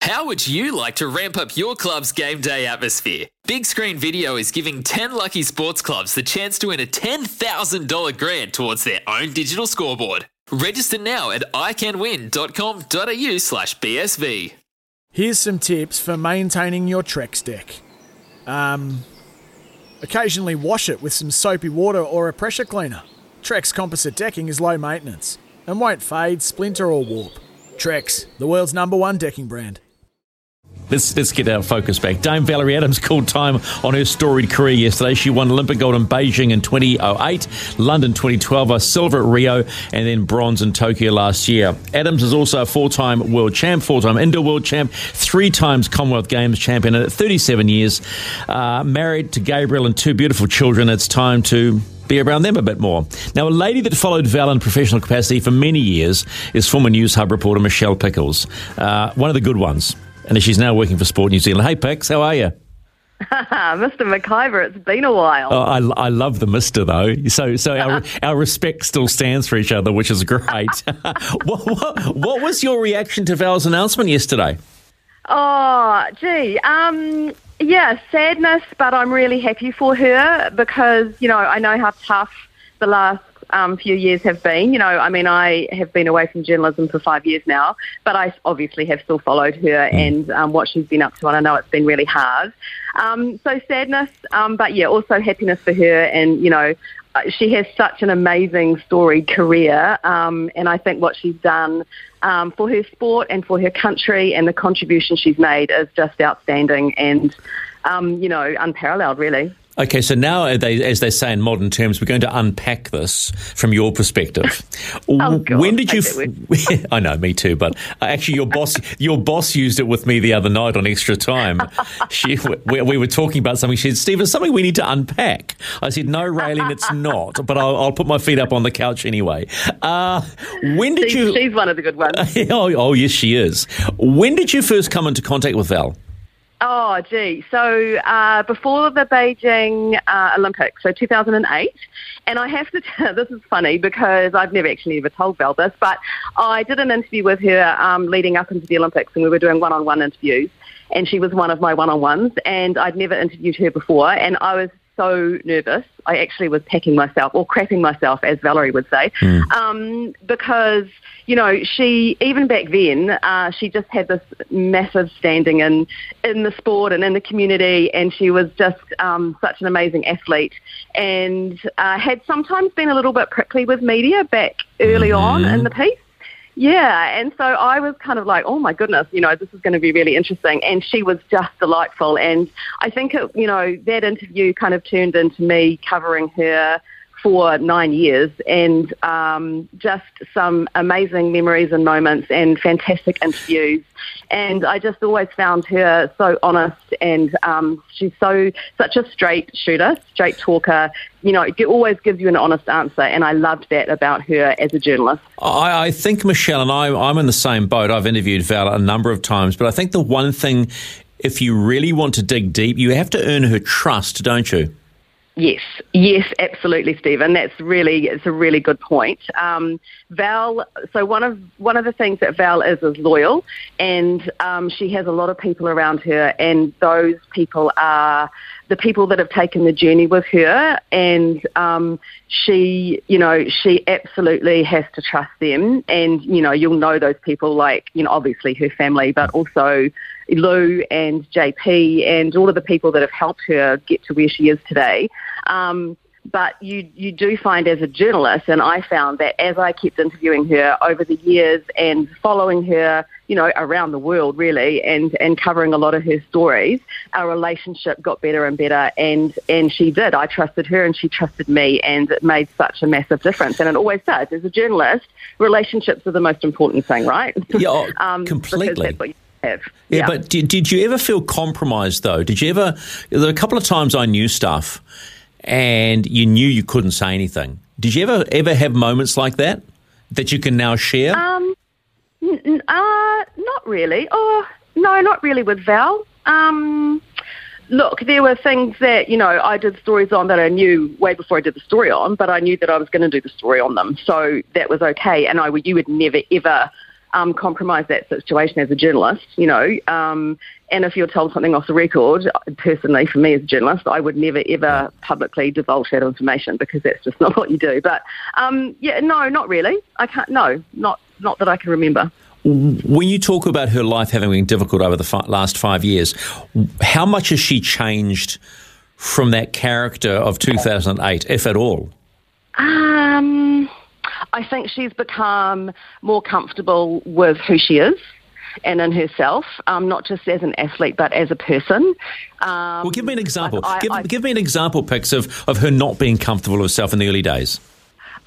How would you like to ramp up your club's game day atmosphere? Big Screen Video is giving 10 lucky sports clubs the chance to win a $10,000 grant towards their own digital scoreboard. Register now at iCanWin.com.au slash BSV. Here's some tips for maintaining your Trex deck. Um, occasionally wash it with some soapy water or a pressure cleaner. Trex composite decking is low maintenance and won't fade, splinter, or warp. Trex, the world's number one decking brand. Let's, let's get our focus back. Dame Valerie Adams called time on her storied career yesterday. She won Olympic gold in Beijing in 2008, London 2012, a silver at Rio, and then bronze in Tokyo last year. Adams is also a four time world champ, four time indoor world champ, three times Commonwealth Games champion, and at 37 years, uh, married to Gabriel and two beautiful children. It's time to be around them a bit more. Now, a lady that followed Val in professional capacity for many years is former News Hub reporter Michelle Pickles, uh, one of the good ones. And she's now working for Sport New Zealand. Hey, Pix, how are you? Mr. McIvor, it's been a while. Oh, I, I love the Mister though. So so our our respect still stands for each other, which is great. what, what, what was your reaction to Val's announcement yesterday? Oh, gee, um, yeah, sadness, but I'm really happy for her because you know I know how tough the last um, few years have been. You know, I mean, I have been away from journalism for five years now, but I obviously have still followed her and um, what she's been up to, and I know it's been really hard. Um, so sadness, um, but yeah, also happiness for her, and you know, uh, she has such an amazing storied career, um, and I think what she's done um, for her sport and for her country and the contribution she's made is just outstanding and, um, you know, unparalleled, really. Okay, so now, as they say in modern terms, we're going to unpack this from your perspective. oh, God, when did you? I, I know, me too. But uh, actually, your boss, your boss used it with me the other night on extra time. she, we, we, were talking about something. She said, "Steve, it's something we need to unpack." I said, "No, Raelene, it's not." But I'll, I'll, put my feet up on the couch anyway. Uh, when did you? She's one of the good ones. oh, oh, yes, she is. When did you first come into contact with Val? Oh, gee. So uh, before the Beijing uh, Olympics, so 2008, and I have to tell, this is funny because I've never actually ever told Val this, but I did an interview with her um, leading up into the Olympics, and we were doing one-on-one interviews, and she was one of my one-on-ones, and I'd never interviewed her before, and I was so nervous. I actually was packing myself, or crapping myself, as Valerie would say, mm. um, because you know she even back then uh, she just had this massive standing in in the sport and in the community, and she was just um, such an amazing athlete, and uh, had sometimes been a little bit prickly with media back early mm-hmm. on in the piece. Yeah, and so I was kind of like, oh my goodness, you know, this is going to be really interesting. And she was just delightful. And I think, it, you know, that interview kind of turned into me covering her for nine years and um, just some amazing memories and moments and fantastic interviews. And I just always found her so honest and um, she's so such a straight shooter, straight talker. You know, it always gives you an honest answer, and I loved that about her as a journalist. I, I think Michelle and I, I'm in the same boat. I've interviewed Val a number of times, but I think the one thing, if you really want to dig deep, you have to earn her trust, don't you? Yes, yes, absolutely, Stephen. That's really it's a really good point. Um, Val, so one of one of the things that Val is is loyal, and um, she has a lot of people around her, and those people are the people that have taken the journey with her, and um, she, you know, she absolutely has to trust them, and you know, you'll know those people like you know, obviously her family, but also Lou and JP and all of the people that have helped her get to where she is today. Um, but you you do find as a journalist, and I found that as I kept interviewing her over the years and following her, you know, around the world really, and and covering a lot of her stories, our relationship got better and better, and and she did. I trusted her, and she trusted me, and it made such a massive difference, and it always does. As a journalist, relationships are the most important thing, right? Yeah, um, completely have. Yeah, but did, did you ever feel compromised though? Did you ever? There were a couple of times I knew stuff, and you knew you couldn't say anything. Did you ever ever have moments like that that you can now share? Um, n- uh, not really. Oh, no, not really with Val. Um, look, there were things that, you know, I did stories on that I knew way before I did the story on, but I knew that I was going to do the story on them. So that was okay. And I you would never, ever um, compromise that situation as a journalist, you know. Um, and if you're told something off the record, personally, for me as a journalist, I would never, ever publicly divulge that information because that's just not what you do. But um, yeah, no, not really. I can't, no, not, not that I can remember. When you talk about her life having been difficult over the fi- last five years, how much has she changed from that character of 2008, if at all? Um, I think she's become more comfortable with who she is and in herself, um, not just as an athlete, but as a person. Um, well, give me an example. I, give, I, give me an example, Pix, of, of her not being comfortable with herself in the early days.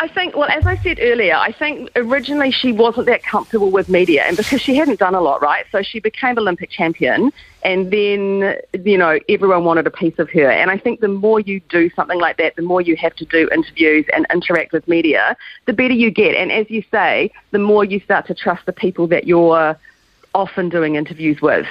I think, well, as I said earlier, I think originally she wasn't that comfortable with media, and because she hadn't done a lot, right? So she became Olympic champion, and then, you know, everyone wanted a piece of her. And I think the more you do something like that, the more you have to do interviews and interact with media, the better you get. And as you say, the more you start to trust the people that you're often doing interviews with.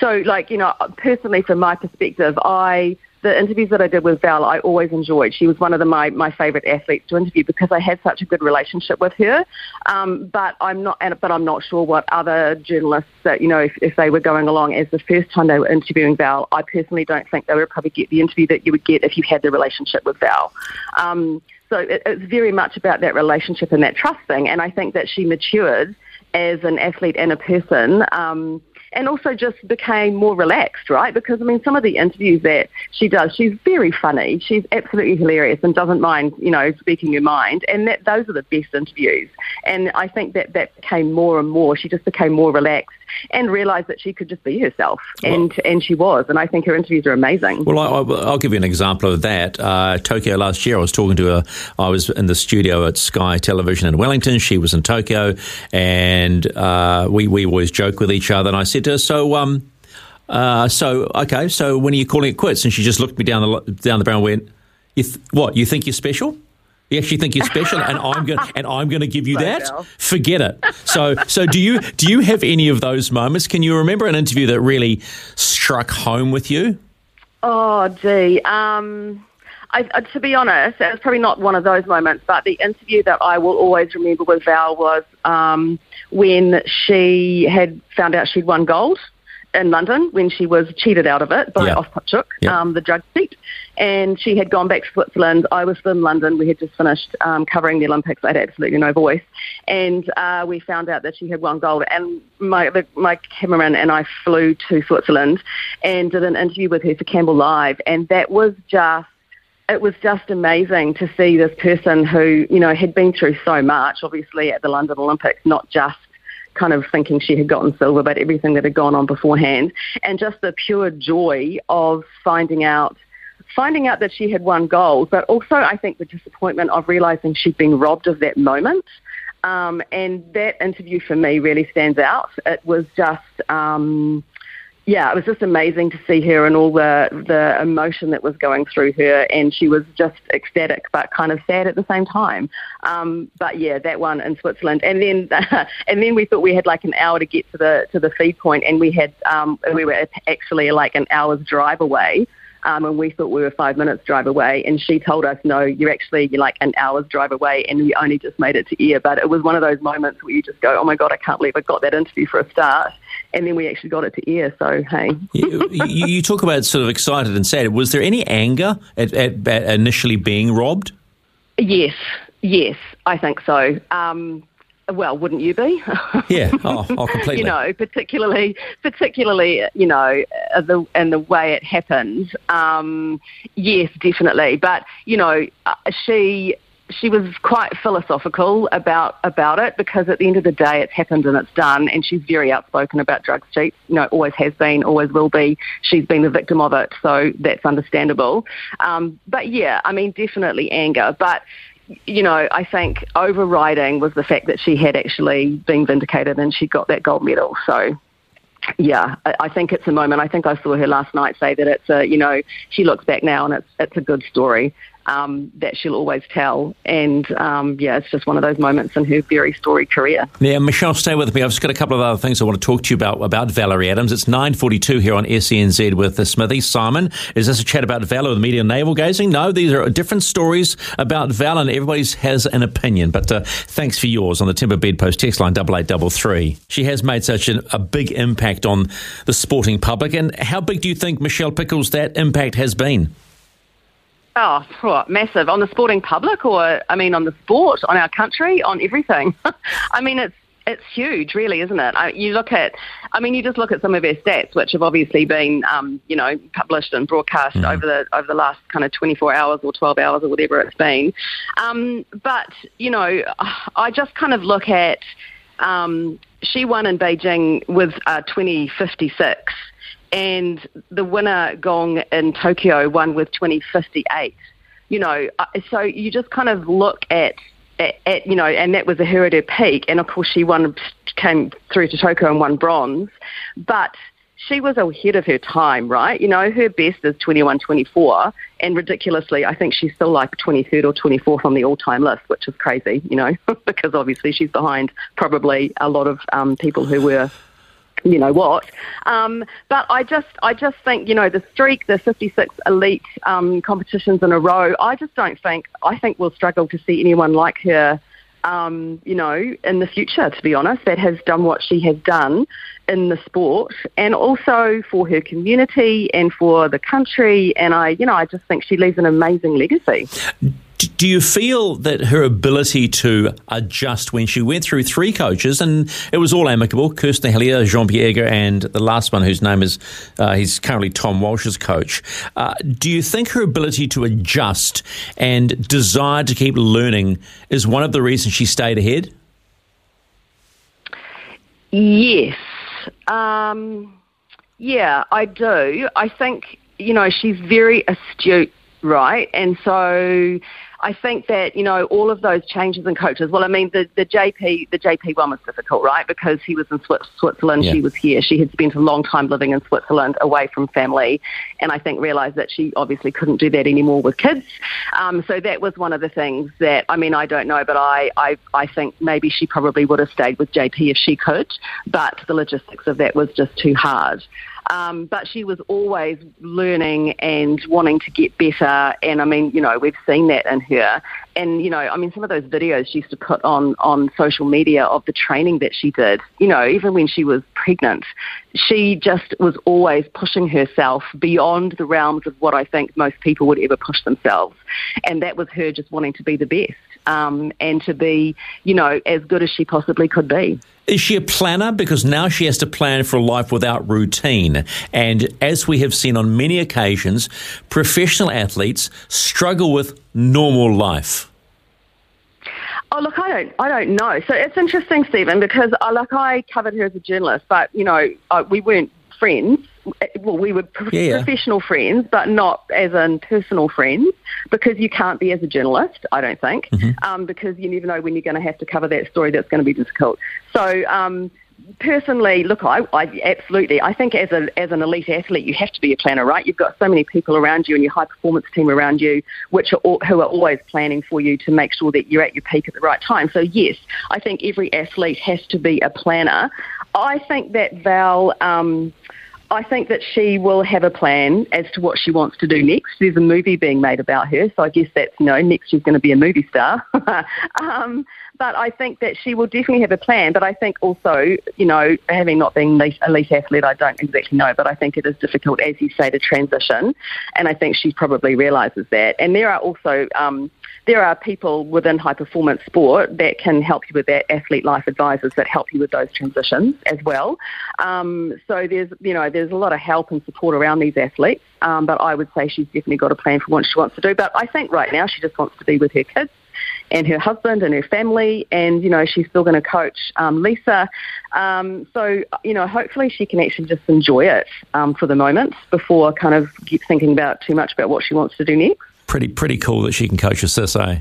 So, like, you know, personally, from my perspective, I the interviews that I did with Val, I always enjoyed. She was one of the, my my favourite athletes to interview because I had such a good relationship with her. Um, but I'm not, but I'm not sure what other journalists that you know if, if they were going along as the first time they were interviewing Val. I personally don't think they would probably get the interview that you would get if you had the relationship with Val. Um, so it, it's very much about that relationship and that trust thing. And I think that she matured as an athlete and a person. Um, and also just became more relaxed, right? Because I mean, some of the interviews that she does, she's very funny. She's absolutely hilarious and doesn't mind, you know, speaking her mind. And that those are the best interviews. And I think that that became more and more. She just became more relaxed and realised that she could just be herself, and well, and she was. And I think her interviews are amazing. Well, I, will give you an example of that. Uh, Tokyo last year, I was talking to her. I was in the studio at Sky Television in Wellington. She was in Tokyo, and uh, we we always joke with each other. And I said "So, um, uh, so okay, so when are you calling it quits?" And she just looked me down the down the brow and went, you th- "What? You think you're special?" You actually think you're special, and I'm going and I'm going to give you that. Forget it. So, so do you do you have any of those moments? Can you remember an interview that really struck home with you? Oh, gee. Um, I, uh, to be honest, it was probably not one of those moments, but the interview that I will always remember with Val was um, when she had found out she'd won gold in London when she was cheated out of it by yeah. Yeah. um, the drug cheat. And she had gone back to Switzerland. I was in London. We had just finished um, covering the Olympics. I had absolutely no voice. And uh, we found out that she had won gold. And my, the, my cameraman and I flew to Switzerland and did an interview with her for Campbell Live. And that was just it was just amazing to see this person who, you know, had been through so much, obviously, at the London Olympics, not just kind of thinking she had gotten silver, but everything that had gone on beforehand, and just the pure joy of finding out finding out that she had won gold, but also I think the disappointment of realizing she'd been robbed of that moment. Um, and that interview for me really stands out. It was just um, yeah, it was just amazing to see her and all the the emotion that was going through her, and she was just ecstatic but kind of sad at the same time. Um, but yeah, that one in Switzerland, and then and then we thought we had like an hour to get to the to the feed point, and we had um, we were actually like an hour's drive away um, and we thought we were five minutes drive away. And she told us, no, you're actually you're like an hour's drive away, and we only just made it to air. But it was one of those moments where you just go, oh my god, I can't believe I got that interview for a start, and then we actually got it to air. So hey, you, you, talk about sort of excited and sad. Was there any anger at, at, at initially being robbed? Yes, yes, I think so. Um, well, wouldn't you be? yeah, oh, oh, completely. you know, particularly, particularly, you know, uh, the and the way it happened. Um, yes, definitely. But you know, uh, she she was quite philosophical about about it because at the end of the day, it's happened and it's done. And she's very outspoken about drugs cheats. You know, always has been, always will be. She's been the victim of it, so that's understandable. Um, but yeah, I mean, definitely anger, but you know, I think overriding was the fact that she had actually been vindicated and she got that gold medal. So, yeah, I, I think it's a moment. I think I saw her last night say that it's a, you know, she looks back now and it's it's a good story um, that she'll always tell. And um, yeah, it's just one of those moments in her very storied career. Yeah, Michelle, stay with me. I've just got a couple of other things I want to talk to you about about Valerie Adams. It's nine forty-two here on SENZ with the Smithy. Simon, is this a chat about Val or the media navel gazing? No, these are different stories about Val, and everybody has an opinion. But uh, thanks for yours on the Timber Bedpost text line double eight double three. She has made such an, a big impact on the sporting public, and how big do you think Michelle Pickles that impact has been? Oh, what, massive on the sporting public, or I mean, on the sport, on our country, on everything. I mean, it's it's huge, really, isn't it? I, you look at, I mean, you just look at some of her stats, which have obviously been, um, you know, published and broadcast mm. over the over the last kind of 24 hours or 12 hours or whatever it's been. Um, but you know, I just kind of look at, um, she won in Beijing with uh, 2056 and the winner Gong in Tokyo won with 2058. You know, uh, so you just kind of look at, at, at, you know, and that was a her at her peak, and of course she won, came through to Tokyo and won bronze, but she was ahead of her time, right? You know, her best is 21 24, and ridiculously, I think she's still like 23rd or 24th on the all time list, which is crazy, you know, because obviously she's behind probably a lot of um, people who were you know what. Um, but I just, I just think, you know, the streak, the 56 elite um, competitions in a row, I just don't think, I think we'll struggle to see anyone like her, um, you know, in the future, to be honest, that has done what she has done in the sport and also for her community and for the country. And I, you know, I just think she leaves an amazing legacy do you feel that her ability to adjust when she went through three coaches and it was all amicable Kirsten Hellier, Jean Pierre and the last one whose name is uh, he's currently Tom Walsh's coach uh, do you think her ability to adjust and desire to keep learning is one of the reasons she stayed ahead? Yes. Um, yeah I do. I think you know she's very astute right? And so I think that you know all of those changes in coaches. Well, I mean the the JP the JP one was difficult, right? Because he was in Switzerland, yeah. she was here. She had spent a long time living in Switzerland, away from family, and I think realised that she obviously couldn't do that anymore with kids. Um, so that was one of the things that I mean I don't know, but I I I think maybe she probably would have stayed with JP if she could, but the logistics of that was just too hard. Um, but she was always learning and wanting to get better. And I mean, you know, we've seen that in her. And, you know, I mean, some of those videos she used to put on, on social media of the training that she did, you know, even when she was pregnant, she just was always pushing herself beyond the realms of what I think most people would ever push themselves. And that was her just wanting to be the best um, and to be, you know, as good as she possibly could be. Is she a planner? Because now she has to plan for a life without routine. And as we have seen on many occasions, professional athletes struggle with normal life. Oh look, I don't, I don't know. So it's interesting, Stephen, because I, uh, like I covered her as a journalist, but you know, uh, we weren't friends. Well, we were pro- yeah. professional friends, but not as in personal friends, because you can't be as a journalist, I don't think, mm-hmm. um, because you never know when you're going to have to cover that story that's going to be difficult. So, um, personally, look, I, I, absolutely. I think as a as an elite athlete, you have to be a planner, right? You've got so many people around you and your high performance team around you, which are all, who are always planning for you to make sure that you're at your peak at the right time. So yes, I think every athlete has to be a planner. I think that Val. Um, I think that she will have a plan as to what she wants to do next. There's a movie being made about her, so I guess that's you know next she's going to be a movie star. um, but I think that she will definitely have a plan. But I think also, you know, having not been elite athlete, I don't exactly know, but I think it is difficult, as you say, to transition. And I think she probably realises that. And there are also um, there are people within high performance sport that can help you with that, athlete life advisors that help you with those transitions as well. Um, so there's you know there's a lot of help and support around these athletes. Um, but I would say she's definitely got a plan for what she wants to do. But I think right now she just wants to be with her kids and her husband and her family. And, you know, she's still going to coach um, Lisa. Um, so, you know, hopefully she can actually just enjoy it um, for the moment before kind of thinking about too much about what she wants to do next. Pretty, pretty cool that she can coach a sis, eh?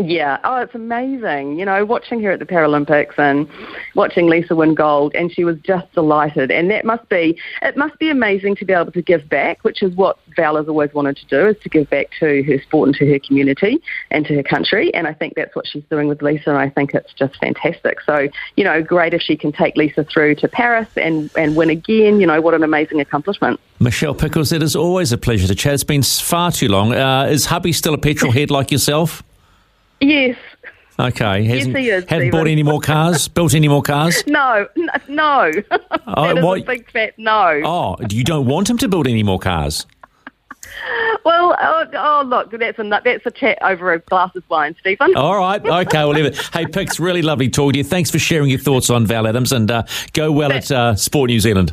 Yeah, oh, it's amazing. You know, watching her at the Paralympics and watching Lisa win gold, and she was just delighted. And that must be, it must be amazing to be able to give back, which is what Val has always wanted to do, is to give back to her sport and to her community and to her country. And I think that's what she's doing with Lisa, and I think it's just fantastic. So, you know, great if she can take Lisa through to Paris and, and win again. You know, what an amazing accomplishment. Michelle Pickles, it is always a pleasure to chat. It's been far too long. Uh, is hubby still a petrol head like yourself? Yes. Okay. Hasn't, he is, haven't Stephen. bought any more cars? built any more cars? No, n- no. Oh, that is a big fat no. Oh, you don't want him to build any more cars? Well, oh, oh, look, that's a that's a chat over a glass of wine, Stephen. All right. Okay, we'll leave it. Hey, Pix, really lovely talking to you. Thanks for sharing your thoughts on Val Adams and uh, go well at uh, Sport New Zealand.